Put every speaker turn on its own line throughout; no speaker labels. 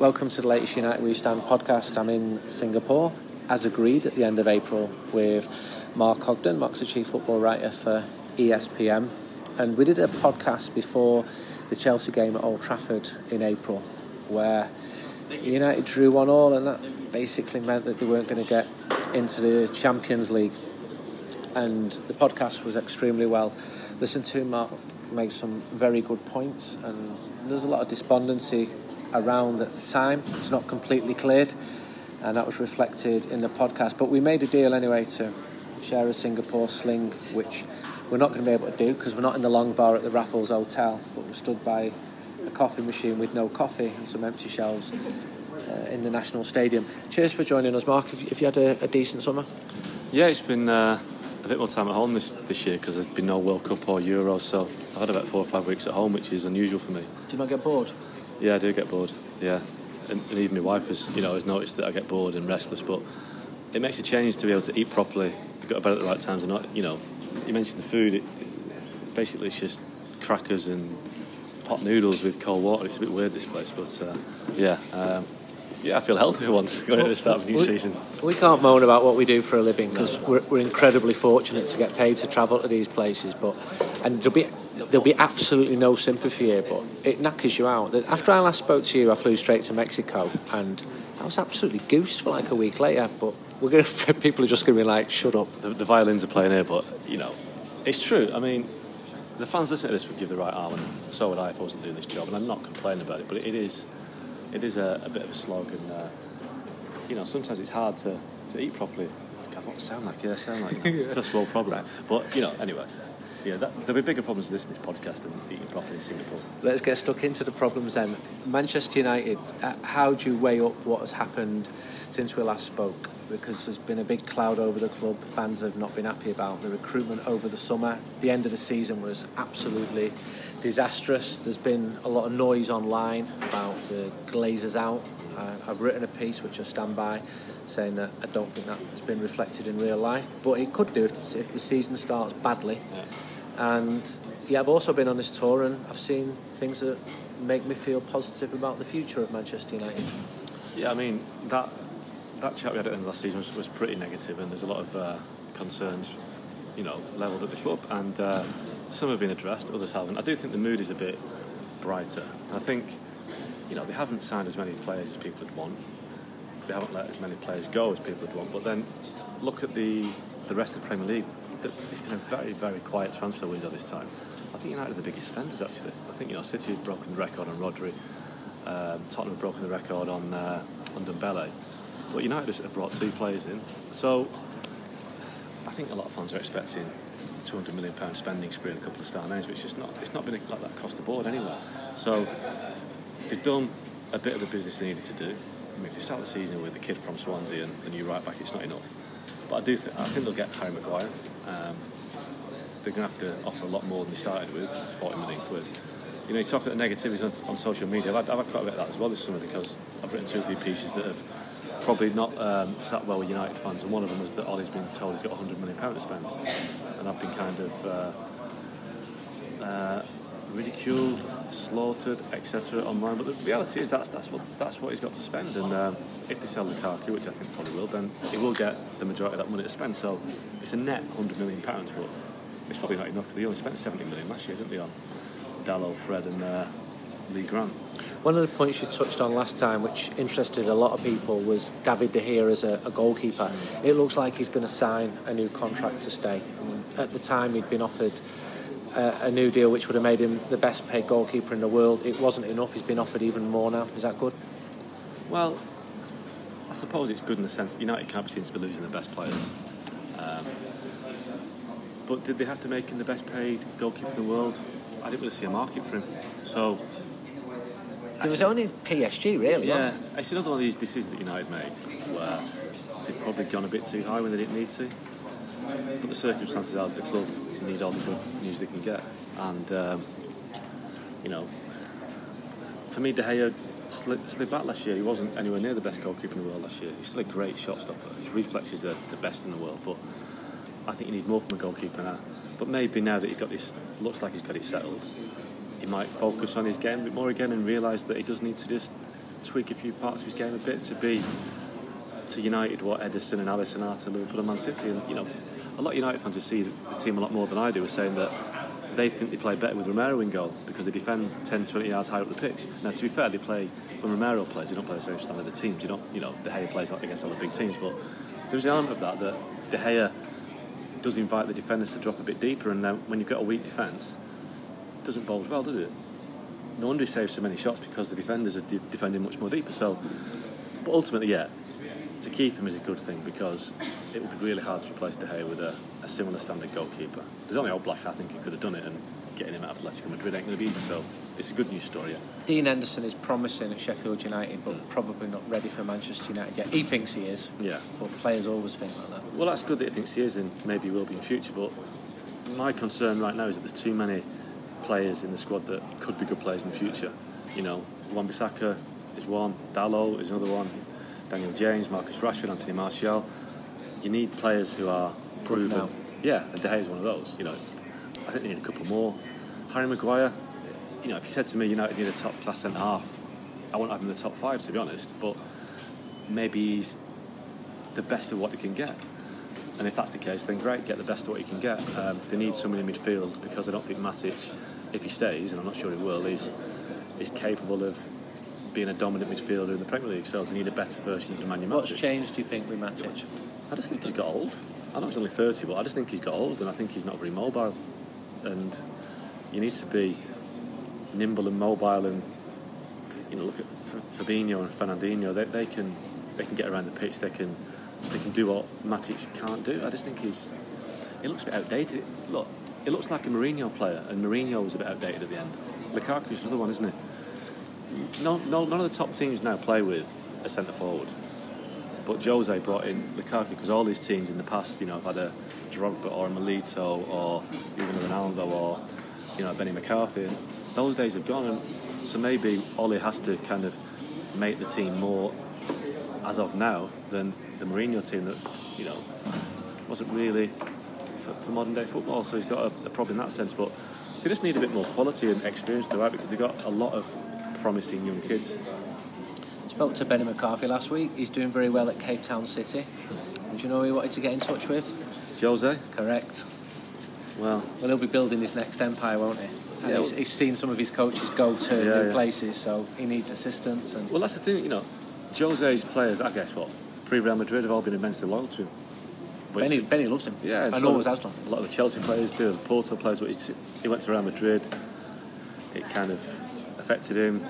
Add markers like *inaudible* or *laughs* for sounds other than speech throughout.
Welcome to the latest United We Stand podcast. I'm in Singapore, as agreed, at the end of April with Mark Ogden. Mark's the chief football writer for ESPN. And we did a podcast before the Chelsea game at Old Trafford in April, where United drew one all, and that basically meant that they weren't going to get into the Champions League. And the podcast was extremely well listened to. Mark made some very good points, and there's a lot of despondency around at the time. It's not completely cleared, and that was reflected in the podcast. But we made a deal anyway to share a Singapore sling, which we're not going to be able to do because we're not in the long bar at the Raffles Hotel, but we're stood by a coffee machine with no coffee and some empty shelves uh, in the National Stadium. Cheers for joining us, Mark. Have you, have you had a, a, decent summer?
Yeah, it's been uh, a bit more time at home this, this year because there's been no World Cup or Euro, so I've had about four or five weeks at home, which is unusual for me.
Do you not get bored?
Yeah, I do get bored. Yeah, and, and even my wife has, you know, has noticed that I get bored and restless, but it makes a change to be able to eat properly. You've got to bed at the right times, and not, you know, you mentioned the food. It, it, basically, it's just crackers and hot noodles with cold water. It's a bit weird this place, but uh, yeah. Um, yeah, I feel healthy for *laughs* once going into the start of a new
we,
season.
We can't moan about what we do for a living because no. we're, we're, incredibly fortunate to get paid to travel to these places. But and there'll be there'll be absolutely no sympathy here, but it knackers you out. After I last spoke to you, I flew straight to Mexico, and I was absolutely goosed for like a week later. But we're going *laughs* to people are just going to be like, "Shut up."
The, the violins are playing here, but you know, it's true. I mean, the fans listening to this would give the right arm, and so would I if I wasn't doing this job. And I'm not complaining about it, but it is it is a, a bit of a slog, and uh, you know sometimes it's hard to, to eat properly. I don't sound like yeah, sound like you know, *laughs* first world problem. But you know, anyway, yeah, that, there'll be bigger problems with this, this podcast than eating properly in Singapore.
Let's get stuck into the problems then. Manchester United, uh, how do you weigh up what has happened since we last spoke? Because there's been a big cloud over the club. Fans have not been happy about the recruitment over the summer. The end of the season was absolutely disastrous. There's been a lot of noise online about the Glazers out. Uh, I've written a piece which I stand by saying that I don't think that has been reflected in real life, but it could do if the, if the season starts badly. Yeah and yeah, I've also been on this tour and I've seen things that make me feel positive about the future of Manchester United.
Yeah, I mean that that chat we had at the end of last season was, was pretty negative, and there's a lot of uh, concerns, you know, levelled at the club, and uh, some have been addressed, others haven't. I do think the mood is a bit brighter. I think, you know, they haven't signed as many players as people would want. They haven't let as many players go as people would want. But then look at the the rest of the Premier League it's been a very, very quiet transfer window this time. I think United are the biggest spenders actually. I think you know City have broken the record on Rodri. Um, Tottenham have broken the record on uh, on Ndombele. But United have brought two players in. So I think a lot of fans are expecting 200 million pound spending spree and a couple of star names, which is not it's not been like that across the board anywhere. So they've done a bit of the business they needed to do. I mean, if they start the season with a kid from Swansea and the new right back, it's not enough. But I do th- I think they'll get Harry Maguire. Um, they're going to have to offer a lot more than they started with, 40 million quid. You know, you talk about the negativities on, on social media. I've had, I've had, quite a bit of that as well this summer because I've written two or three pieces that have probably not um, sat well with United fans, and one of them was that Ole's been told he's got 100 million pound to spend, and I've been kind of uh, uh, ridiculed, slaughtered, etc. online. But the reality is that's that's what that's what he's got to spend, and um, if they sell Lukaku, which I think probably will, then he will get the majority of that money to spend. So it's a net 100 million pounds, but it's probably not enough. They only spent 70 million last year, didn't they, on Dalot, Fred, and uh, Lee Grant.
One of the points you touched on last time, which interested a lot of people, was David De Gea as a, a goalkeeper. It looks like he's going to sign a new contract to stay. I mean, at the time, he'd been offered uh, a new deal which would have made him the best paid goalkeeper in the world. It wasn't enough. He's been offered even more now. Is that good?
Well, I suppose it's good in the sense that United can't be seen to be losing the best players. Um, but did they have to make him the best paid goalkeeper in the world? I didn't really see a market for him. So
there was only PSG, really.
Yeah, it's another one of these decisions that United made where they've probably gone a bit too high when they didn't need to. But the circumstances are the club need all the good news they can get, and um, you know, for me, De Gea slid back last year. He wasn't anywhere near the best goalkeeper in the world last year. He's still a great shot stopper. His reflexes are the best in the world, but I think you need more from a goalkeeper now. But maybe now that he's got this, looks like he's got it settled, he might focus on his game a bit more again and realise that he does need to just tweak a few parts of his game a bit to be to United what Ederson and Alisson are to Liverpool and Man City. And you know, a lot of United fans who see the team a lot more than I do are saying that they think they play better with Romero in goal because they defend 10, 20 yards higher up the pitch. Now, to be fair, they play when Romero plays. They don't play the same style of teams. You don't, you know, De Gea plays against all the big teams, but there's an element of that that De Gea does invite the defenders to drop a bit deeper, and then when you've got a weak defence, it doesn't bode well, does it? No wonder he saves so many shots because the defenders are de- defending much more deeper. So, but ultimately, yeah, to keep him is a good thing because it would be really hard to replace De Gea with a, a similar standard goalkeeper. There's only Oblak I think who could have done it, and getting him at Atletico Madrid ain't going to be easy. So it's a good news story. Yeah.
Dean Henderson is promising at Sheffield United, but probably not ready for Manchester United yet. He thinks he is.
Yeah.
But players always think like that.
Well, that's good that he thinks he is, and maybe he will be in future. But my concern right now is that there's too many players in the squad that could be good players in the future. You know, Wan-Bissaka is one, Dalot is another one, Daniel James, Marcus Rashford, Anthony Martial. You need players who are proven. Yeah, and De Gea is one of those. You know, I think they need a couple more. Harry Maguire. You know, if you said to me United need a top class centre half, I wouldn't have him in the top five to be honest. But maybe he's the best of what they can get. And if that's the case, then great, get the best of what you can get. Um, they need someone in midfield because I don't think Matic, if he stays, and I'm not sure he will, is is capable of being a dominant midfielder in the Premier League. So they need a better version of Nemanja
What's changed, do you think, with Matic?
I just think he's got old. I know he's only 30, but I just think he's got old, and I think he's not very mobile. And you need to be nimble and mobile, and you know, look at Fabinho and Fernandinho. They, they can they can get around the pitch. They can they can do what Matic can't do. I just think he's he looks a bit outdated. Look, it looks like a Mourinho player, and Mourinho was a bit outdated at the end. Lukaku's another one, isn't he? No, no, none of the top teams now play with a centre forward. But Jose brought in Lukaku because all these teams in the past, you know, have had a Drogba or a Milito or even a Ronaldo or, you know, Benny McCarthy. And those days have gone, and so maybe Ole has to kind of make the team more as of now than the Mourinho team that, you know, wasn't really for, for modern day football. So he's got a, a problem in that sense. But they just need a bit more quality and experience throughout because they've got a lot of promising young kids.
Spoke to Benny McCarthy last week. He's doing very well at Cape Town City. And do you know who he wanted to get in touch with?
Jose,
Correct.
well,
Well, he'll be building his next empire, won't he? And
Yeah,
he's, he's seen some of his coaches go to
Yeah,
new
yeah.
places, so he needs assistance. And
well, that's the thing, you know. Jose's players, I guess, what pre Real Madrid have all been immensely loyal to him.
Benny, Benny loves him.
Yeah,
and
a lot
always
of-
has done.
A lot of the Chelsea players do, the Porto players. He went to Real Madrid. It kind of affected him,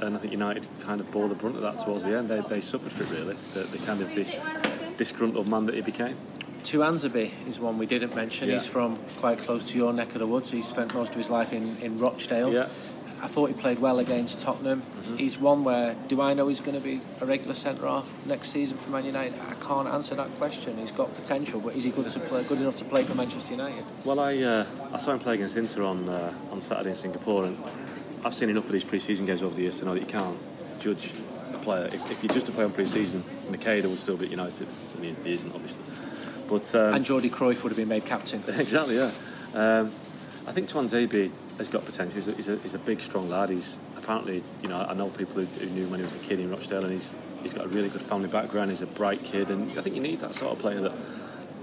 and I think United kind of bore the brunt of that towards the end. They, they suffered for it really. The, the kind of this disgruntled man that he became.
Tuanzebe is one we didn't mention.
Yeah.
He's from quite close to your neck of the woods. He spent most of his life in, in Rochdale.
Yeah.
I thought he played well against Tottenham.
Mm-hmm.
He's one where, do I know he's going to be a regular centre half next season for Man United? I can't answer that question. He's got potential, but is he good to play, good enough to play for Manchester United?
Well, I uh, I saw him play against Inter on uh, on Saturday in Singapore, and I've seen enough of these pre-season games over the years to know that you can't judge a player. If, if you just to play on pre-season, Macheda will still be at United. I mean, he isn't obviously, but um,
And Jordi Cruyff would have been made captain. *laughs*
exactly, yeah. Um, I think Tuanzebe has got potential. He's a, he's, a, he's a big, strong lad. He's apparently, you know, I know people who, who knew him when he was a kid in Rochdale, and he's he's got a really good family background. He's a bright kid, and I think you need that sort of player that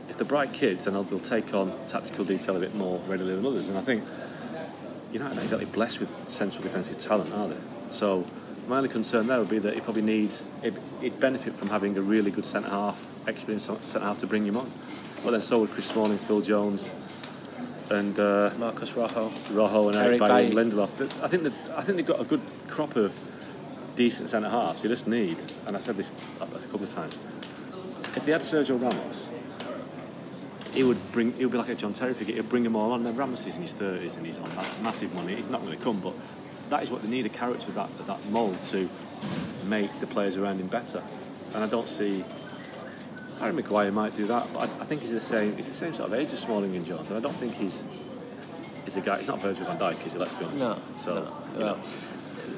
if they're bright kids, then they'll, they'll take on tactical detail a bit more readily than others. And I think United aren't exactly blessed with central defensive talent, are they? So my only concern there would be that he probably needs he'd, he'd benefit from having a really good centre half, experienced centre half to bring him on. But then so would Chris Smalling, Phil Jones, and uh,
Marcos Rojo.
Rojo and Eric
Eric
Lindelof. I think that I think they've got a good crop of decent centre halves. You just need, and I said this a couple of times. If they had Sergio Ramos, he would bring. He would be like a John Terry figure. He'd bring them all on. Then Ramos is in his thirties and he's on ma- massive money. He's not going to come, but that is what they need a character of that that mould to make the players around him better. And I don't see. Harry Maguire might do that, but I, I think he's the same. He's the same sort of age as Smalling and Jones, and I don't think he's he's a guy. He's not Virgil van Dijk, is he? Let's be honest.
No,
So
no.
you know,
Well,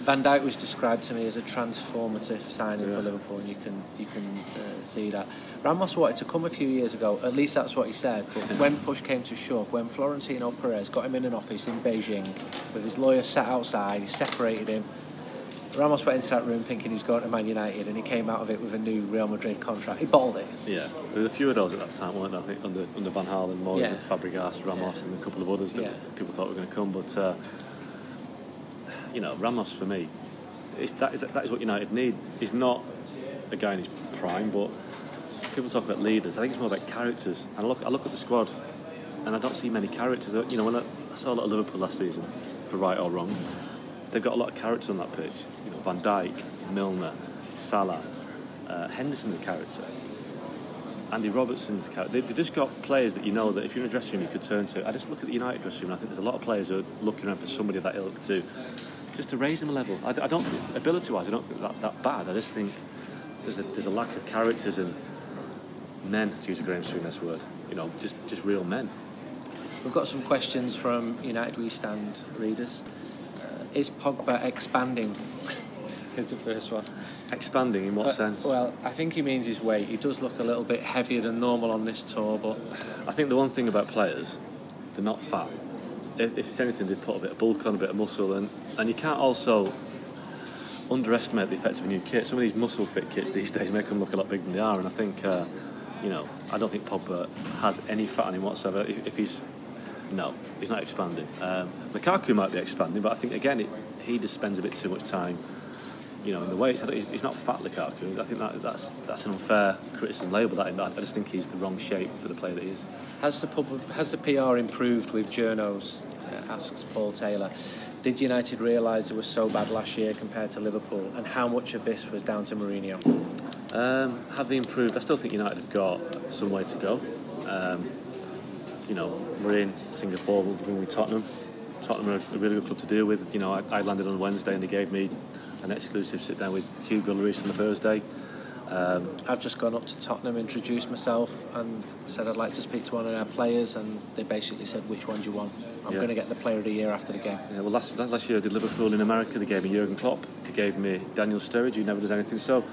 Van Dijk was described to me as a transformative signing
Yeah.
for Liverpool, and you can you can uh, see that. Ramos wanted to come a few years ago. At least that's what he said. But when push came to shove, when Florentino Perez got him in an office in Beijing with his lawyer sat outside, he separated him. Ramos went into that room thinking he's going to Man United, and he came out of it with a new Real Madrid contract. He bottled it.
Yeah, there were a few of those at that time, weren't there? I think under under Van Gaal, Moyes,
Yeah.
and Fabregas, Ramos,
Yeah.
and a couple of others that
Yeah.
people thought were going to come. But uh, you know, Ramos for me, it's, that, is, that is what United need. He's not a guy in his prime, but people talk about leaders. I think it's more about characters. And I look, I look at the squad, and I don't see many characters. You know, when I, I saw a lot of Liverpool last season, for right or wrong, they've got a lot of characters on that pitch. You know, Van Dijk, Milner, Salah, uh, Henderson's a character. Andy Robertson's a character. They, they just got players that you know that if you're in a dressing room you could turn to. I just look at the United dressing room and I think there's a lot of players who are looking around for somebody of that ilk to just to raise them a level. I, I don't ability-wise, I don't think that, that bad. I just think there's a, there's a lack of characters and men, to use a Graham Souness word, you know, just, just real men.
We've got some questions from United We Stand readers. Uh, is Pogba expanding? Here's the first one.
Expanding in what
Uh,
sense?
Well, I think he means his weight. He does look a little bit heavier than normal on this tour, but
I think the one thing about players, they're not fat. If, if it's anything, they put a bit of bulk on, a bit of muscle, and, and you can't also underestimate the effect of a new kit. Some of these muscle fit kits these *laughs* days make them look a lot bigger than they are, and I think, uh, you know, I don't think Pogba has any fat on him whatsoever. If, if he's no, he's not expanding. Um, Lukaku might be expanding, but I think again, it, he just spends a bit too much time. You know, in the weights, he's, he's not fat Lukaku. I think that, that's that's an unfair criticism label. That I just think he's the wrong shape for the player that he is.
has the pub, has the PR improved with journos? Uh, asks Paul Taylor. Did United realise it was so bad last year compared to Liverpool, and how much of this was down to Mourinho?
Um, have they improved? I still think United have got some way to go. Um, you know, we're in Singapore, we'll be with Tottenham. Tottenham are a really good club to deal with. You know, I, I landed on Wednesday and they gave me an exclusive sit down with Hugo Lloris on the Thursday. Um,
I've just gone up to Tottenham, introduced myself, and said I'd like to speak to one of our players, and they basically said, "Which one do you want?" I'm
Yeah.
going to get the Player of the Year after the game.
yeah, well, last, last year I did Liverpool in America. They gave me Jurgen Klopp. They gave me Daniel Sturridge, who never does anything. So,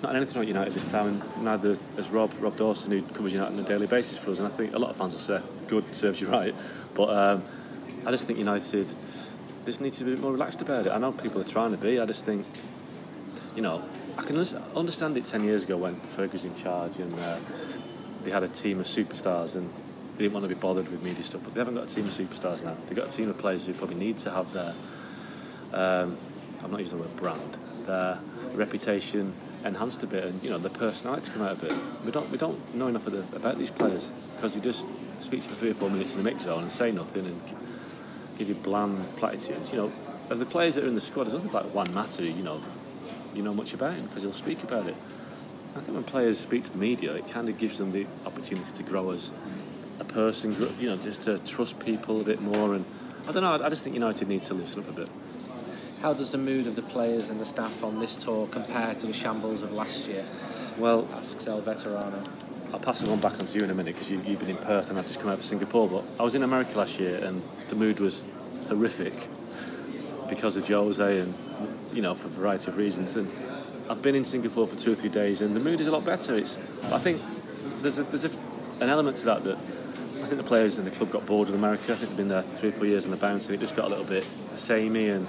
not anything about United this time, and neither has Rob, Rob Dawson, who covers United on a daily basis for us. And I think a lot of fans will say, good, serves you right. But um, I just think United just need to be more relaxed about it. I know people are trying to be. I just think, you know, I can understand it 10 years ago when Fergus was in charge and uh, they had a team of superstars and they didn't want to be bothered with media stuff. But they haven't got a team of superstars now. They've got a team of players who probably need to have their, um, I'm not using the word brand, their reputation enhanced a bit and you know their personality come out a bit. We don't we don't know enough the, about these players because you just speak to them for three or four minutes in the mix zone and say nothing and give you bland platitudes. You know, of the players that are in the squad, there's only like Juan Mata. You know, you know much about him because he'll speak about it. I think when players speak to the media, it kind of gives them the opportunity to grow as a person. You know, just to trust people a bit more. And I don't know. I I just think United need to loosen up a bit.
How does the mood of the players and the staff on this tour compare to the shambles of last year?
Well,
Asks El Veterano.
I'll pass it on back onto you in a minute because you, you've been in Perth and I've just come out of Singapore. But I was in America last year and the mood was horrific because of Jose and you know for a variety of reasons. And I've been in Singapore for two or three days and the mood is a lot better. It's I think there's a, there's a, an element to that that I think the players in the club got bored with America. I think they've been there three or four years on the bounce and it just got a little bit samey and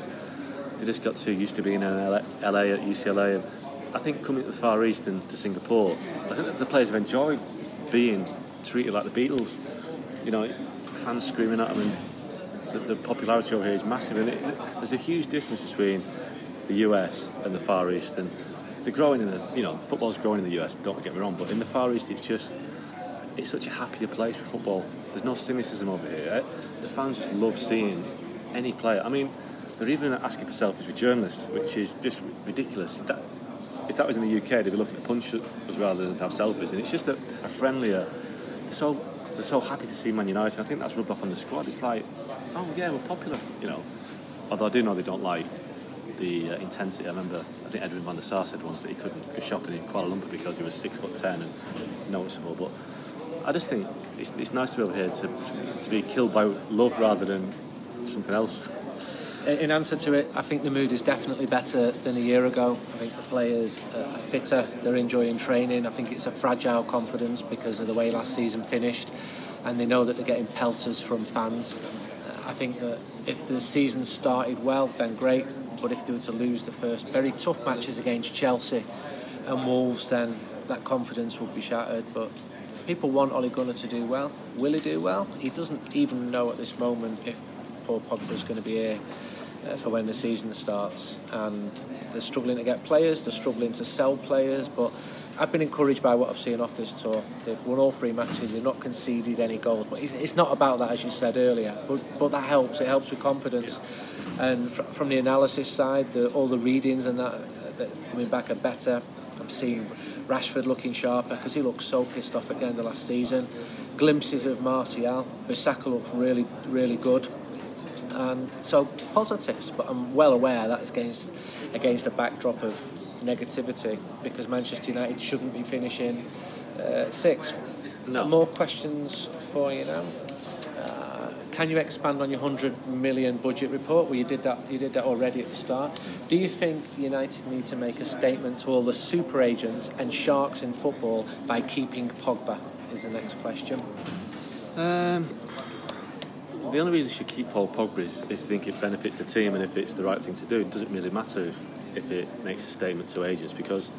they just got too used to being in LA, LA at UCLA. And I think coming to the Far East and to Singapore, I think the players have enjoyed being treated like the Beatles. You know, fans screaming at them, and the, the popularity over here is massive. And it, there's a huge difference between the US and the Far East. And they're growing in the, you know, football's growing in the US. Don't get me wrong, but in the Far East, it's just it's such a happier place for football. There's no cynicism over here. The fans just love seeing any player. I mean, they're even asking for selfies with journalists, which is just ridiculous. That, if that was in the UK, they'd be looking to punch us rather than have selfies. And it's just a, a friendlier. They're so they're so happy to see Man United. I think that's rubbed off on the squad. It's like, oh yeah, we're popular, you know. Although I do know they don't like the uh, intensity. I remember, I think Edwin van der Sar said once that he couldn't go shopping in Kuala Lumpur because he was six foot ten and noticeable. But I just think it's, it's nice to be over here to to be killed by love rather than something else.
In answer to it, I think the mood is definitely better than a year ago. I think the players are fitter, they're enjoying training. I think it's a fragile confidence because of the way last season finished, and they know that they're getting pelters from fans. Uh, I think that if the season started well, then great. but if they were to lose the first very tough matches against Chelsea and Wolves, then that confidence would be shattered. But people want Ole Gunnar to do well. Will he do well? He doesn't even know at this moment if Paul Pogba is going to be here for when the season starts. And they're struggling to get players, they're struggling to sell players, but I've been encouraged by what I've seen off this tour. They've won all three matches. They've not conceded any goals. But it's, not about that, as you said earlier. But but that helps. It helps with confidence. And fr- from the analysis side, the, all the readings and that, uh, that coming back are better. I'm seeing Rashford looking sharper because he looked so pissed off at the end of last season. Glimpses of Martial. Bissaka looks really really good. And so positives, but I'm well aware that is against against a backdrop of negativity because Manchester United shouldn't be finishing uh, sixth.
No.
More questions for you now. Uh, can you expand on your 100 million budget report? Well, you did that. You did that already at the start. Do you think United need to make a statement to all the super agents and sharks in football by keeping Pogba? Is the next question.
Um, the only reason you should keep Paul Pogba is if you think it benefits the team and if it's the right thing to do. It doesn't really matter if, if it makes a statement to agents because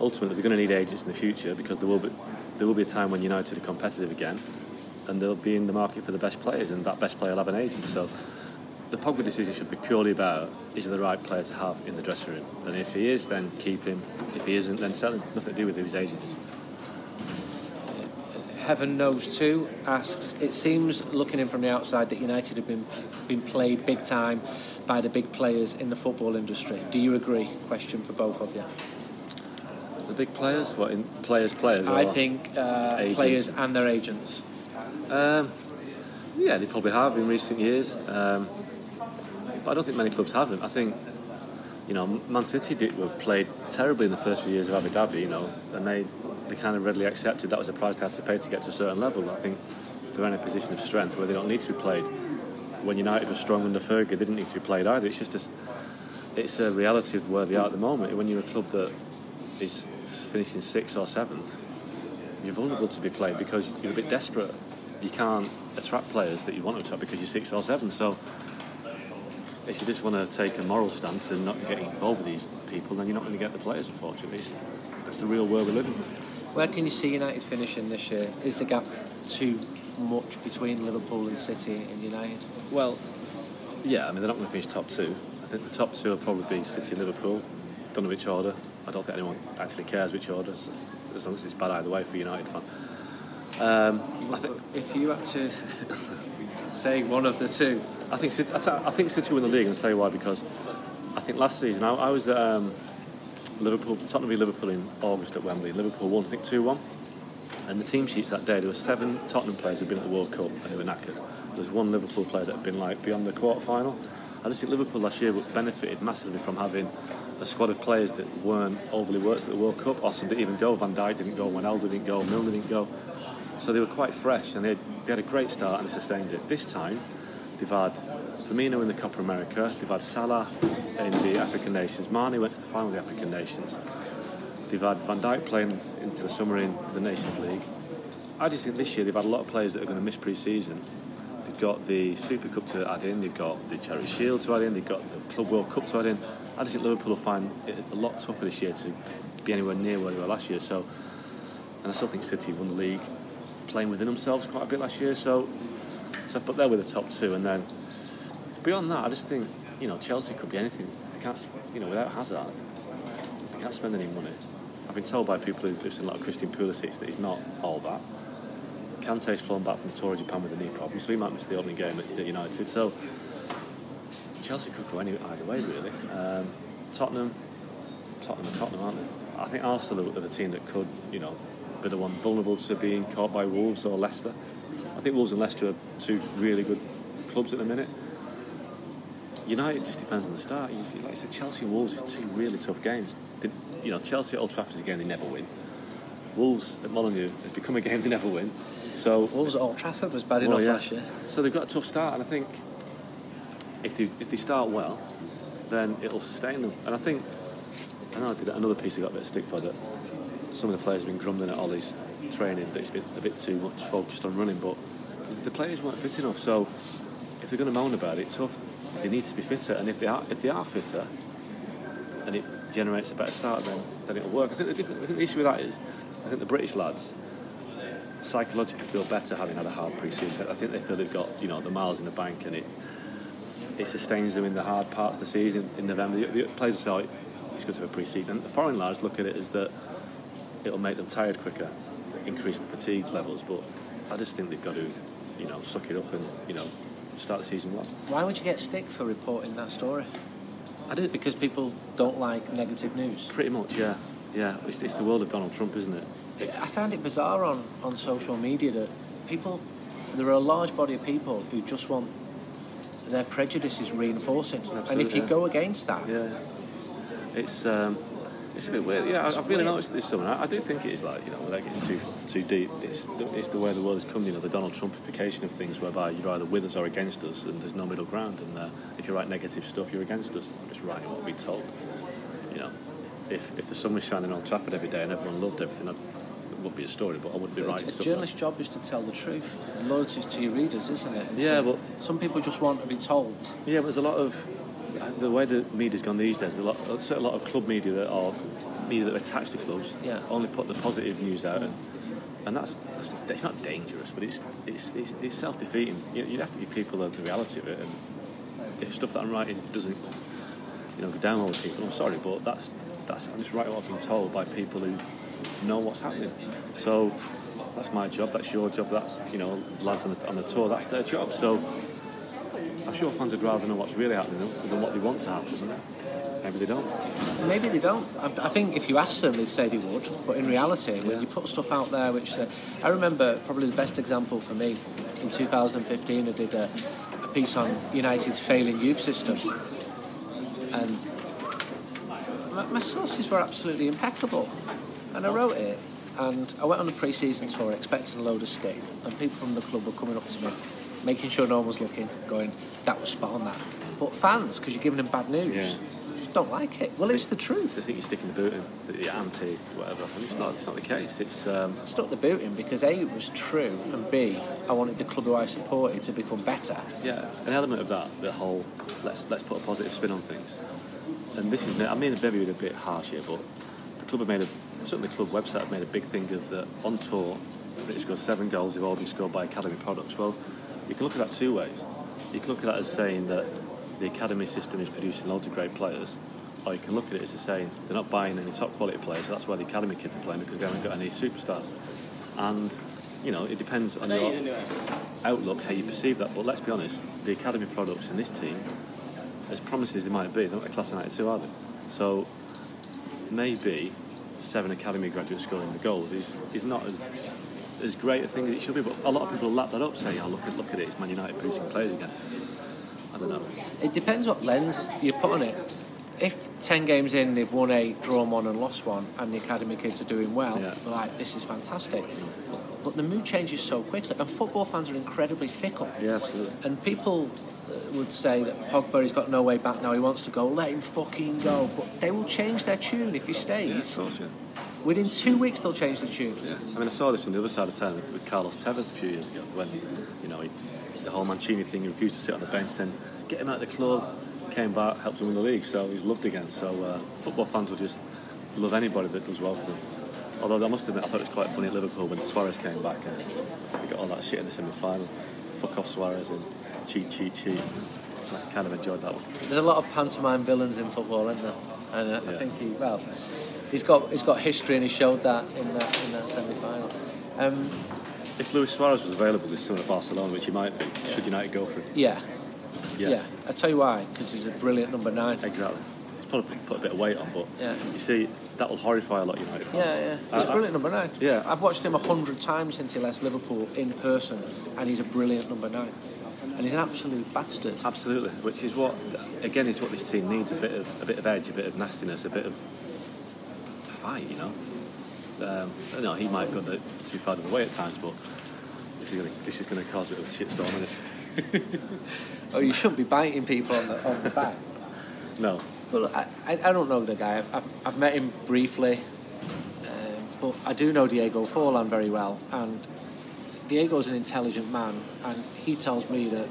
ultimately they're going to need agents in the future because there will be there will be a time when United are competitive again and they'll be in the market for the best players and that best player will have an agent. So the Pogba decision should be purely about is he the right player to have in the dressing room and if he is then keep him if he isn't then sell him nothing to do with who his agent is.
Heaven Knows Too asks, it seems looking in from the outside that United have been been played big time by the big players in the football industry. Do you agree? Question for both of you.
The big players, what in players players
I think uh, players and their agents.
Um, yeah, they probably have in recent years, um, but I don't think many clubs have them. I think, you know, Man City did, were played terribly in the first few years of Abu Dhabi, you know, and they, they kind of readily accepted that was a price they had to pay to get to a certain level. I think they're in a position of strength where they don't need to be played. When United was strong under Fergie, they didn't need to be played either. It's just a, it's a reality of where they are at the moment. When you're a club that is finishing sixth or seventh, you're vulnerable to be played because you're a bit desperate. You can't attract players that you want to attract because you're sixth or seventh. So if you just want to take a moral stance and not get involved with these people, then you're not going to get the players, unfortunately. That's the real world we live in.
Where can you see United finishing this year? Is the gap too much between Liverpool and City and United?
Well, yeah, I mean, they're not going to finish top two. I think the top two will probably be City and Liverpool. Don't know which order. I don't think anyone actually cares which order, as long as it's bad either way for United fan. Um, I think
If you had to say one of the two,
I think City, I think City win the league, and I'll tell you why. Because I think last season I, I was um, Liverpool, Tottenham v Liverpool in August at Wembley. Liverpool won, I think two one. And the team sheets that day, there were seven Tottenham players who'd been at the World Cup and they were knackered. There was one Liverpool player that had been like beyond the quarter final. I just think Liverpool last year benefited massively from having a squad of players that weren't overly worked at the World Cup. Austin didn't even go, Van Dijk didn't go, Ronaldo didn't go, Milner didn't go. So they were quite fresh and they had, they had a great start and sustained it. This time, they've had Firmino in the Copa America, they've had Salah in the African Nations, Mane went to the final of the African Nations, they've had Van Dijk playing into the summer in the Nations League. I just think this year they've had a lot of players that are going to miss pre-season. They've got the Super Cup to add in, they've got the Charity Shield to add in, they've got the Club World Cup to add in. I just think Liverpool will find it a lot tougher this year to be anywhere near where they were last year. So, and I still think City won the league playing within themselves quite a bit last year. So, so but they're with the top two, and then beyond that, I just think you know Chelsea could be anything. They can't, you know, without Hazard, they can't spend any money. I've been told by people who've seen a lot of Christian Pulisic that he's not all that. Kante's flown back from the tour of Japan with a knee problem, so he might miss the opening game at, at United. So Chelsea could go any either way, really. Um, Tottenham, Tottenham are Tottenham, aren't they? I think Arsenal are the team that could, you know, be the one vulnerable to being caught by Wolves or Leicester. I think Wolves and Leicester are two really good clubs at the minute. United just depends on the start. You, like I said, Chelsea and Wolves are two really tough games. They, you know, Chelsea at Old Trafford is a game they never win. Wolves at Molyneux has become a game they never win. So
Wolves at Old Trafford was bad
Well,
enough
yeah.
last year.
So they've got a tough start, and I think if they if they start well, then it'll sustain them. And I think I know I did another piece I got a bit of stick for that. Some of the players have been grumbling at Ole's training that he's been a bit too much focused on running, but the players weren't fit enough. So they're going to moan about it, it's tough. they need to be fitter, and if they are if they are fitter, and it generates a better start, then then it'll work. I think the I think the issue with that is, I think the British lads psychologically feel better having had a hard pre-season. I think they feel they've got you know the miles in the bank, and it it sustains them in the hard parts of the season in November. The, the players say it's good to have a pre-season. The foreign lads look at it as that it'll make them tired quicker, increase the fatigue levels. But I just think they've got to you know suck it up and you know start the season well.
Why would you get stick for reporting that story?
I did it
Because people don't like negative news.
pretty much, yeah, yeah. It's, it's the world of Donald Trump, isn't it? It's,
I found it bizarre on, on social media that people, there are a large body of people who just want their prejudices reinforcing. and if you
yeah.
go against that,
yeah, it's um, it's a bit weird. Yeah, I- I've really noticed this summer. I, I do think it is like you know, without getting too too deep, it's the, it's the way the world has come. You know, the Donald Trumpification of things, whereby you're either with us or against us, and there's no middle ground. And uh, if you write negative stuff, you're against us. I'm just writing what we're told. You know, if if the sun was shining on Old Trafford every day and everyone loved everything, I'd, it would be a story. But I wouldn't be writing
a
stuff.
journalist's job is to tell the truth. Loyalty to your readers, isn't it? And
Yeah,
so
but-
some people just want to be told.
Yeah, but there's a lot of the way the media's gone these days. A lot, a lot of club media that are media that are attached to clubs.
Yeah.
Only put the positive news out, and, and that's, that's it's not dangerous, but it's it's it's, it's self defeating. You, you have to give people the, the reality of it, and if stuff that I'm writing doesn't you know go down well with people, I'm sorry, but that's that's I'm just writing what I've been told by people who know what's happening. So. That's my job. That's your job. That's you know lads on the, on the tour. That's their job. So I'm sure fans would rather know what's really happening than what they want to happen. Isn't it? Maybe they don't.
Maybe they don't. I, I think if you ask them, they'd say they would. But in reality, when you put stuff out there, which uh, I remember probably the best example for me in 2015, I did a, a piece on United's failing youth system, and my, my sources were absolutely impeccable. And I wrote it, and I went on the pre-season tour expecting a load of stick, and people from the club were coming up to me, making sure no one was looking, going, "That was spot on that." But fans, because you're giving them bad news,
Yeah.
just don't like it. Well, it's the truth.
They think you're sticking the boot in, that you're anti, whatever. And it's not. It's not the case. It's um,
stuck the boot in because A, it was true, and B, I wanted the club who I supported to become better.
yeah, an element of that. The whole let's let's put a positive spin on things. And this is. I mean, maybe a bit harsh here, but the club have made a certainly the club website have made a big thing of that on tour. They scored seven goals. They've all been scored by academy products. Well, you can look at that two ways. You can look at that as saying that the academy system is producing loads of great players, or you can look at it as saying they're not buying any top quality players. So that's why the academy kids are playing because they haven't got any superstars. And you know, it depends on your outlook how you perceive that. But let's be honest, the academy products in this team, as promising as they might be, they're not a class of 92, are they? So maybe seven academy graduates scoring the goals is, is not as as great a thing as it should be. But a lot of people lap that up, saying, "Oh, look at look at it, it's Man United producing players again." I don't know.
It depends what lens you put on it. If 10 games in, they've won eight, drawn one, and lost one, and the academy kids are doing well,
Yeah.
they're like, this is fantastic. But the mood changes so quickly, and football fans are incredibly fickle.
Yeah, absolutely.
And people uh, would say that Pogba has got no way back now, he wants to go, let him fucking go. But they will change their tune if he
Yeah,
stays.
of course, yeah.
Within two weeks, they'll change the tune.
Yeah. I mean, I saw this from the other side of town with, with Carlos Tevez a few years ago when, you know, he, the whole Mancini thing, he refused to sit on the bench, then get him out of the club, came back, helped him win the league, so he's loved again. So uh, football fans will just love anybody that does well for them. Although I must admit, I thought it was quite funny at Liverpool when Suarez came back and we got all that shit in the semi-final. Fuck off Suarez and cheat, cheat, cheat. I kind of enjoyed that one.
There's a lot of pantomime villains in football, isn't there? And uh, I think he, well, he's got he's got history and he showed that in that in that semi-final. Um,
If Luis Suarez was available this summer at Barcelona, which he might be, should United go for him?
yeah,
Yes.
yeah. I tell you why, because he's a brilliant number nine.
Exactly. He's probably put a bit of weight on, but
Yeah.
you see, that will horrify a lot of United fans.
Yeah, yeah.
I-
He's
I-
brilliant number nine.
Yeah.
I've watched him a hundred times since he left Liverpool in person, and he's a brilliant number nine. And he's an absolute bastard.
Absolutely, which is what, again, is what this team needs: a bit of a bit of edge, a bit of nastiness, a bit of fight. You know, um, I know he might have got too far of the way at times, but this is going to this is going to cause a bit of a shitstorm, isn't it? *laughs*
Oh, you shouldn't be biting people on the on the back. *laughs*
No,
Well, I, I, I don't know the guy. I've, I've, I've met him briefly, um, but I do know Diego Forlan very well. And Diego's an intelligent man, and he tells me that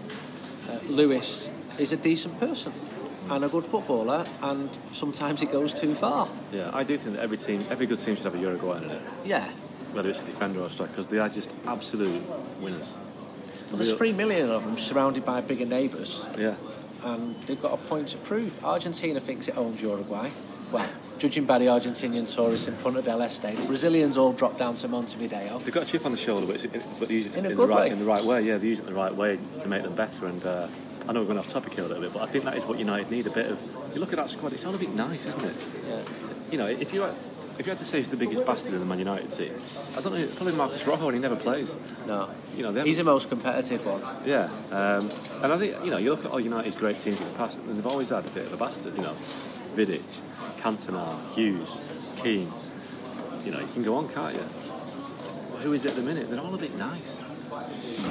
uh, Luis is a decent person and a good footballer, and sometimes it goes too far.
Yeah, I do think that every team, every good team should have a Uruguayan in it,
Yeah.
whether it's a defender or a striker, because they are just absolute winners.
Well, there's three million of them surrounded by bigger neighbours,
Yeah.
and they've got a point to prove. Argentina thinks it owns Uruguay. Well, judging by the Argentinian tourists in Punta del Este, the Brazilians all drop down to Montevideo.
They've got a chip on the shoulder, but, it's, it, but they use it
In a
in,
good
the right,
way.
in the right way. Yeah, they use it in the right way to make them better. And uh, I know we're going off topic here a little bit, but I think that is what United need a bit of. You look at that squad; it's all a bit nice, isn't it?
Yeah.
You know, if you had, if you had to say who's the biggest bastard in the Man United team, I don't know. Probably Marcos Rojo, and he never plays.
No.
You know,
He's the most competitive one.
Yeah, um, and I think you know you look at all United's great teams in the past, and they've always had a bit of a bastard. You know, Vidic, Cantona, Hughes, Keane. You know, you can go on, can't you? Who is it at the minute? They're all a bit nice.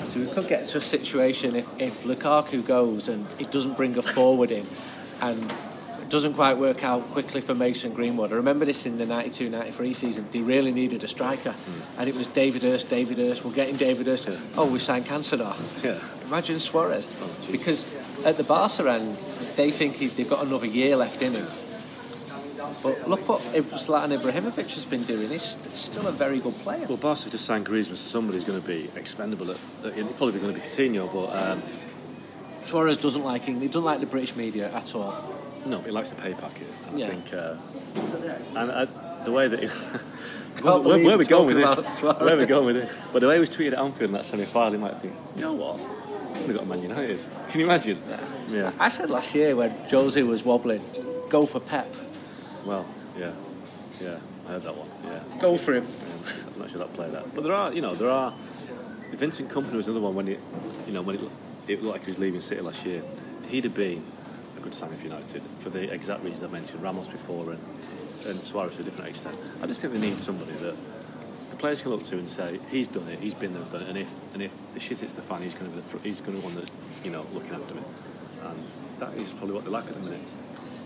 So we could get to a situation if, if Lukaku goes and it doesn't bring a forward in and it doesn't quite work out quickly for Mason Greenwood. I remember this in the 92-93 season. They really needed a striker. And it was David Hirst, David Hirst. We're getting David Hirst. Oh, we signed Cantona.
Yeah.
Imagine Suarez.
Oh, jeez.
because at the Barca end, they think he, they've got another year left in him. But look what Zlatan Ibrahimovic has been doing. He's st- still a very good player.
Well, Barca just signed Griezmann, so somebody's going to be expendable. At, probably going to be Coutinho, but um,
Suarez doesn't like him. He doesn't like the British media at all.
no, he likes the pay packet. And
Yeah.
I think, uh, and uh, the way that. He, *laughs* where, where, where are we going with this? Where are we going with this? But the way he was tweeted at Anfield in that semi-final, he might think, you know what? We've got Man United. *laughs* Can you imagine? Yeah.
I said last year when Josie was wobbling, go for Pep.
Well, yeah, yeah. I heard that one. Yeah.
Go for him.
Yeah, I'm not sure that played that. But there are, you know, there are. Vincent Kompany was another one when it, you know, when it, it looked like he was leaving City last year. He'd have been a good signing for United for the exact reasons I mentioned. Ramos before and, and Suarez to a different extent. I just think they need somebody that the players can look to and say he's done it, he's been there, and done it. And if and if the shit hits the fan, he's going to be the he's going to be one that's you know looking after it. And that is probably what they lack at the minute.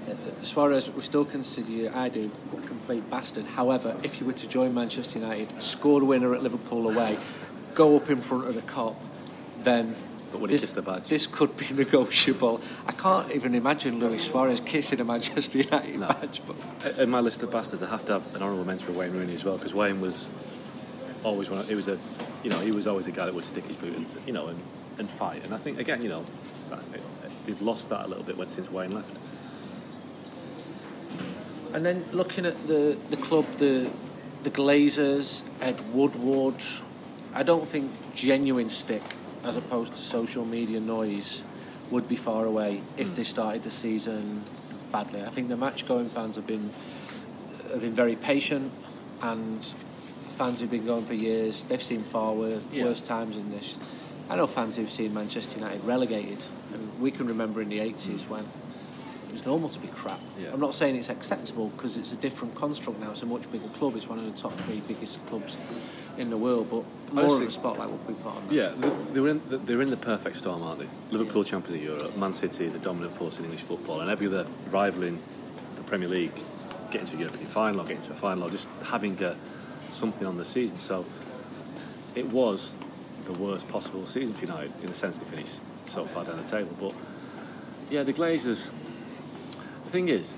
Uh, Suarez, we still consider you, I do, a complete bastard. However, if you were to join Manchester United, score the winner at Liverpool away, go up in front of the Kop, then this,
kissed the badge.
this could be *laughs* negotiable. I can't even imagine Luis Suarez kissing a Manchester *laughs* United
No.
badge. But
In my list of bastards, I have to have an honourable mention for Wayne Rooney as well because Wayne was always one. Of, he was a, you know, he was always a guy that would stick his boot, in, you know, and, and fight. And I think again, you know, that's, they've lost that a little bit when since Wayne left.
And then looking at the, the club, the the Glazers, Ed Woodward, I don't think genuine stick, as opposed to social media noise, would be far away if hmm. they started the season badly. I think the match going fans have been have been very patient, and fans who've been going for years, they've seen far worse,
Yeah.
worse times than this. I know fans who've seen Manchester United relegated, and we can remember in the 80s hmm. when it was normal to be crap.
Yeah.
I'm not saying it's acceptable because it's a different construct now. It's a much bigger club. It's one of the top three biggest clubs in the world, but more
just
of the spotlight will be put on that.
Yeah, they- they're in they're in the perfect storm, aren't they? Liverpool champions of Europe, Man City the dominant force in English football, and every other rival in the Premier League getting to a European final or getting to a final or just having a, something on the season. So it was the worst possible season for United in the sense they finished so far down the table. But yeah, the Glazers. The thing is,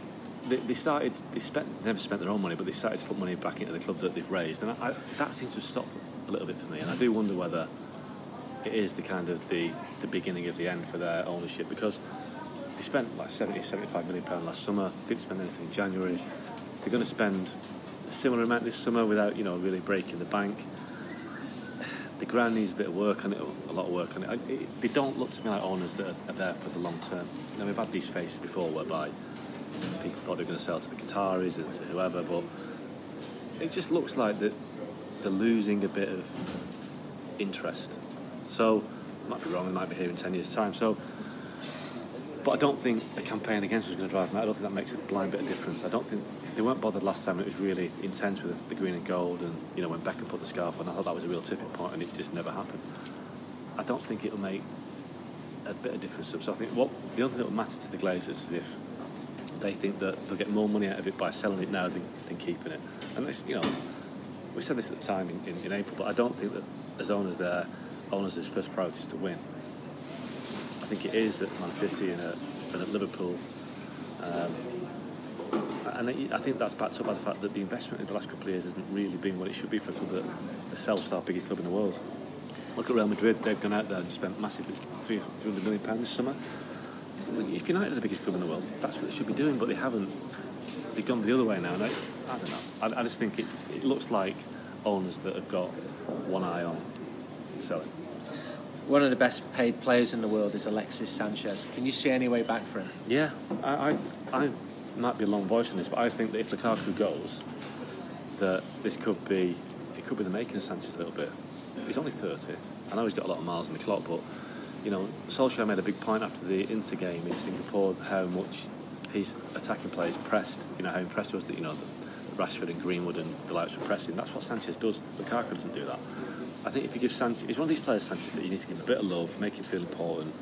they, they started. They spent they never spent their own money, but they started to put money back into the club that they've raised, and I, I, that seems to have stopped a little bit for me. And I do wonder whether it is the kind of the, the beginning of the end for their ownership because they spent like 70, 75 million pound last summer. Didn't spend anything in January. They're going to spend a similar amount this summer without you know really breaking the bank. The ground needs a bit of work on it, a lot of work on it. It they don't look to me like owners that are, are there for the long term. You know, we've had these phases before whereby people thought they were going to sell to the Qataris and to whoever, but it just looks like that they're losing a bit of interest. So, I might be wrong, I might be here in 10 years' time. So, but I don't think a campaign against was going to drive them. I don't think that makes a blind bit of difference. I don't think they weren't bothered last time. It was really intense with the, the green and gold, and you know when Beckham put the scarf on, I thought that was a real tipping point, and it just never happened. I don't think it'll make a bit of difference. So I think what the only thing that will matter to the Glazers is if they think that they'll get more money out of it by selling it now than, than keeping it. And this, you know, we said this at the time in, in, in April, but I don't think that as owners, their owners' first priority is to win. I think it is at Man City and at, and at Liverpool. Um, and I think that's backed up by the fact that the investment in the last couple of years hasn't really been what it should be for a club that the self-star biggest club in the world. Look at Real Madrid; they've gone out there and spent massive, three hundred million pounds this summer. If United are the biggest club in the world, that's what they should be doing, but they haven't. They've gone the other way now. I, I don't know. I, I just think it, it looks like owners that have got one eye on selling.
One of the best paid players in the world is Alexis Sanchez. Can you see any way back for him?
Yeah, I, I, I might be a long voice on this, but I think that if Lukaku goes, that this could be it could be the making of Sanchez a little bit. He's only 30. I know he's got a lot of miles on the clock, but you know, Solskjaer made a big point after the Inter game in Singapore how much his attacking players pressed. You know how impressed was that you know Rashford and Greenwood and the likes were pressing. That's what Sanchez does. Lukaku doesn't do that. I think if you give Sanchez, he's one of these players, Sanchez, that you need to give a bit of love, make him feel important.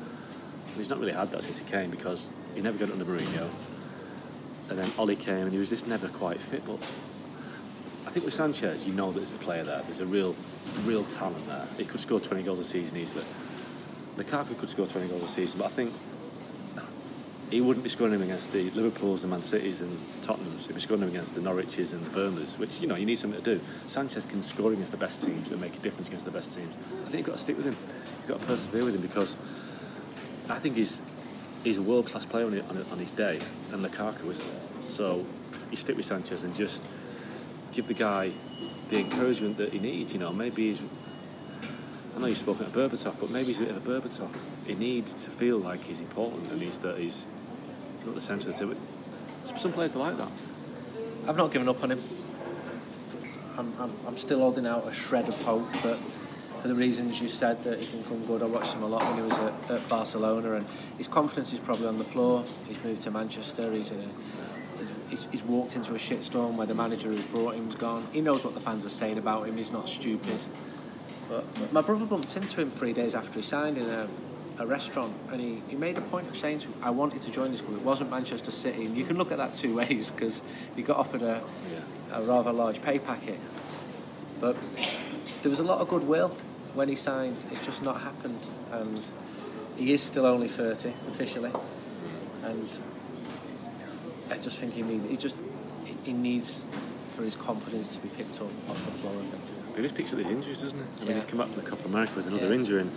And he's not really had that since he came because he never got under Mourinho. And then Ole came and he was just never quite fit. But I think with Sanchez, you know that there's a player there. There's a real, real talent there. He could score 20 goals a season easily. Lukaku could score 20 goals a season, but I think he wouldn't be scoring them against the Liverpools and Man Cities and Tottenhams. He'd be scoring them against the Norwiches and the Burnleys, which, you know, you need something to do. Sanchez can score against the best teams and make a difference against the best teams. I think you've got to stick with him. You've got to persevere with him because I think he's he's a world class player on, his day, and Lukaku isn't. So you stick with Sanchez and just give the guy the encouragement that he needs. You know, maybe he's. I know you've spoken at Berbatov, but maybe he's a bit of a Berbatov. He needs to feel like he's important and he's that he's not the centre of the Some players are like that.
I've not given up on him. I'm, I'm, I'm still holding out a shred of hope, but for the reasons you said that he can come good. I watched him a lot when he was at, at Barcelona, and his confidence is probably on the floor. He's moved to Manchester. He's, uh, a, he's, he's walked into a shitstorm where the manager who's brought him's gone. He knows what the fans are saying about him. He's not stupid. But my brother bumped into him three days after he signed in a, a restaurant, and he, he made a point of saying to him, "I wanted to join this club. It wasn't Manchester City." And you can look at that two *laughs* ways because he got offered a, yeah. a rather large pay packet, but there was a lot of goodwill when he signed, it's just not happened. And he is still only 30 officially. Mm. And I just think he needs, he just, he needs for his confidence to be picked up off the floor.
He just picks up his injuries, doesn't he? I yeah. mean, he's come back from the Copa America with another yeah. injury. And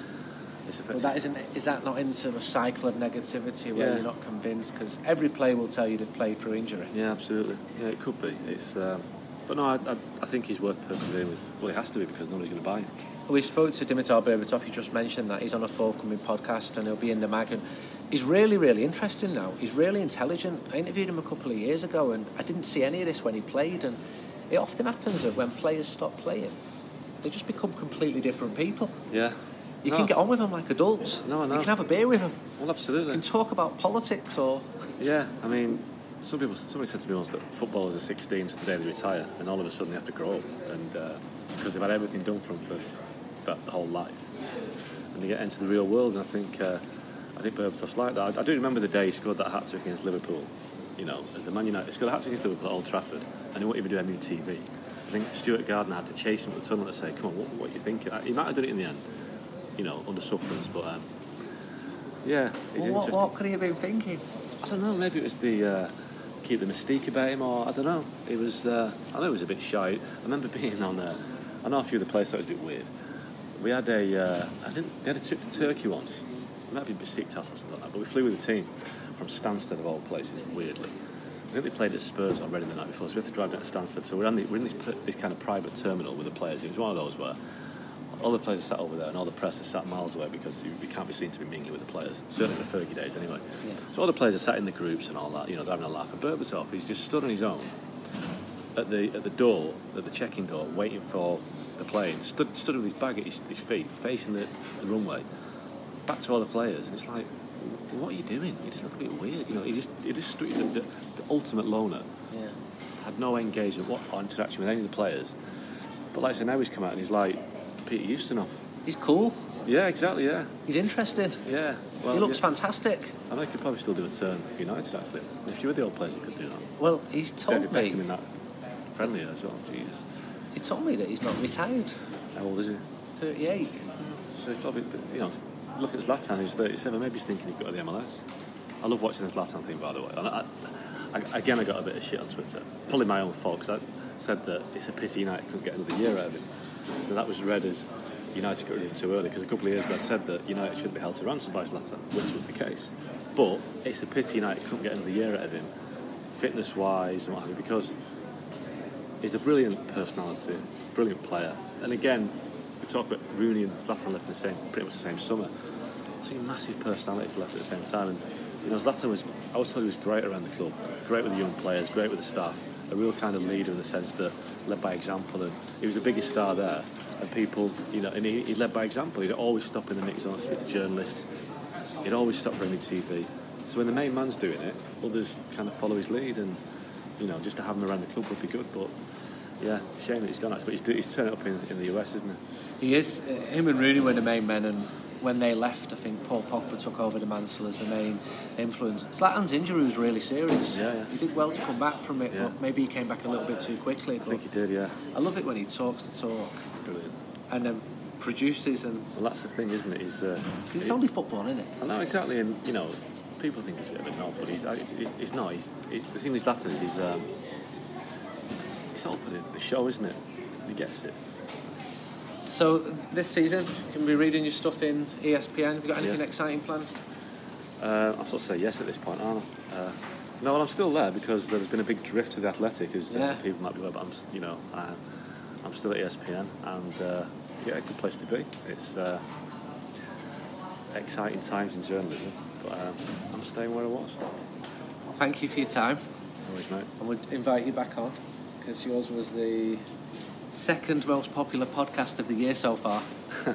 it's well, that isn't, is that not into a cycle of negativity where yeah. you're not convinced? Because every player will tell you they've played through injury.
Yeah, absolutely. Yeah, it could be. It's, um, but no, I, I, I, think he's worth persevering with. Well, he has to be because nobody's going to buy him.
We spoke to Dimitar Berbatov, you just mentioned that. He's on a forthcoming podcast and he'll be in the mag. And he's really, really interesting now. He's really intelligent. I interviewed him a couple of years ago and I didn't see any of this when he played. And it often happens that when players stop playing, they just become completely different people.
Yeah.
You no. can get on with them like adults.
No, know.
You can have a beer with them.
Well, absolutely.
You can talk about politics or.
Yeah, I mean, some people, somebody said to me once that footballers are 16 to the day they retire, and all of a sudden they have to grow up, and uh, because they've had everything done for them for that the whole life. And they get into the real world, and I think uh, I think Berbatov's like that. I, I, do remember the day he scored that hat trick against Liverpool. You know, as the Man United, he scored a hat trick against Liverpool at Old Trafford, and he wouldn't even do any TV. I think Stuart Gardner had to chase him at the tunnel to say, "Come on, what, what are you thinking?" He might have done it in the end, you know, under sufferance, but um, yeah,
it's well, what, what, could he have been thinking?
I don't know. Maybe it was the. Uh, keep the mystique about him, or I don't know. It was, uh, I know it was a bit shy. I remember *laughs* being on, uh, I know a few of the players thought it was a bit weird, we had a, uh, I think they had a trip to Turkey once. It might be Besiktas or something like that. But we flew with the team from Stansted of all places, weirdly. I think they played at Spurs already the night before, so we had to drive down to Stansted. So we're, the, we're in this, this kind of private terminal with the players. It was one of those where all the players are sat over there and all the press is sat miles away because you, you can't be seen to be mingling with the players. Certainly in the Fergie days, anyway. Yeah. So all the players are sat in the groups and all that, you know, they're having a laugh. And Berbatov, he's just stood on his own at the at the door, at the check-in door, waiting for the plane, stood, stood with his bag at his, his feet, facing the, the, runway, back to all the players, and it's like, what are you doing? You just look a bit weird, you know. He just, he just the, the, the ultimate loner.
Yeah.
Had no engagement what, or interaction with any of the players. But like I say, now he's come out and he's like Peter Ustinov.
He's cool.
Yeah, exactly. Yeah.
He's interesting.
Yeah.
Well, he looks yeah. fantastic.
I know he could probably still do a turn for United. Actually, if you were the old players, he could do that.
Well, he's told
David
me.
Beckham in that friendly as well. Jesus.
He told me that he's not retired.
How old is he?
38.
So he's probably, you know, look at Zlatan, who's 37, maybe he's thinking he'd go to the MLS. I love watching this Zlatan thing, by the way. I, I, again, I got a bit of shit on Twitter. Probably my own fault, because I said that it's a pity United couldn't get another year out of him. And that was read as United got rid of him too early, because a couple of years ago I said that United should be held to ransom by Zlatan, which was the case. But it's a pity United couldn't get another year out of him, fitness-wise and what have you, because he's a brilliant personality, brilliant player. And again, we talk about Rooney and Zlatan left the same, pretty much the same summer. Two massive personalities left at the same time. And you know, Zlatan was, I was told he was great around the club, great with the young players, great with the staff, a real kind of leader in the sense that led by example. And he was the biggest star there. And people, you know, and he, he led by example. He'd always stop in the mix zone, speak to journalists. He'd always stop for TV. So when the main man's doing it, others kind of follow his lead, and you know, just to have him around the club would be good. But yeah, shame that he's gone. Actually, but he's, he's turning up in, in the US, isn't
he? He is. Him and Rooney were the main men, and when they left, I think Paul Pogba took over the mantle as the main influence. Zlatan's injury was really serious.
Yeah, yeah.
He did well to come back from it,
Yeah.
but maybe he came back a little bit too quickly.
I think he did, yeah.
I love it when he talks to talk
Brilliant.
and then produces, and
Well, that's the thing, isn't it? He's, uh,
it's
he-
only football, isn't it?
I know exactly, and you know, people think he's a bit of a knob, but he's he's not. He's, he, the thing with Zlatan is he's um, it's all for the, the show, isn't it? He gets it.
So this season, you can be reading your stuff in ESPN. Have you got anything
Yeah.
exciting planned?
Uh, I'm supposed to say yes at this point, aren't I? Uh, no, well, I'm still there because there's been a big drift to the Athletic, as uh,
Yeah.
people might be aware. But I'm, you know, uh, I'm still at ESPN, and uh, yeah, a good place to be. It's uh, exciting times in journalism, but um, I'm staying where I was.
Thank you for your time.
Always, mate.
I would invite you back on because yours was the second most popular podcast of the year so far. *laughs*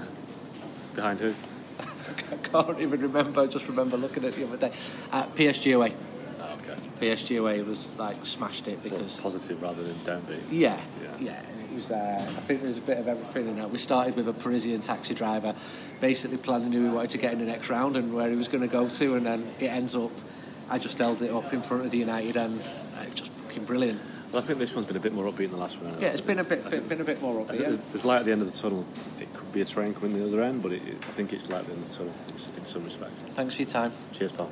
Behind who? *laughs*
I can't even remember. I just remember looking at it the other day. Uh, PSG away.
Oh, okay.
PSG away was like smashed it
Well,
because
positive rather than downbeat.
yeah,
Yeah.
yeah. and It was. Uh, I think there was a bit of everything in that. We started with a Parisian taxi driver, basically planning who we wanted to get in the next round and where he was going to go to, and then it ends up. I just held it up in front of the United, and uh, it was just fucking brilliant.
Well, I think this one's been a bit more upbeat than the last one.
Yeah, it's been a bit, bit been a bit more
upbeat.
yeah.
there's, there's light at the end of the tunnel. It could be a train coming the other end, but it, I think it's light at the end of the tunnel in, in some respects.
Thanks for your time.
Cheers, pal.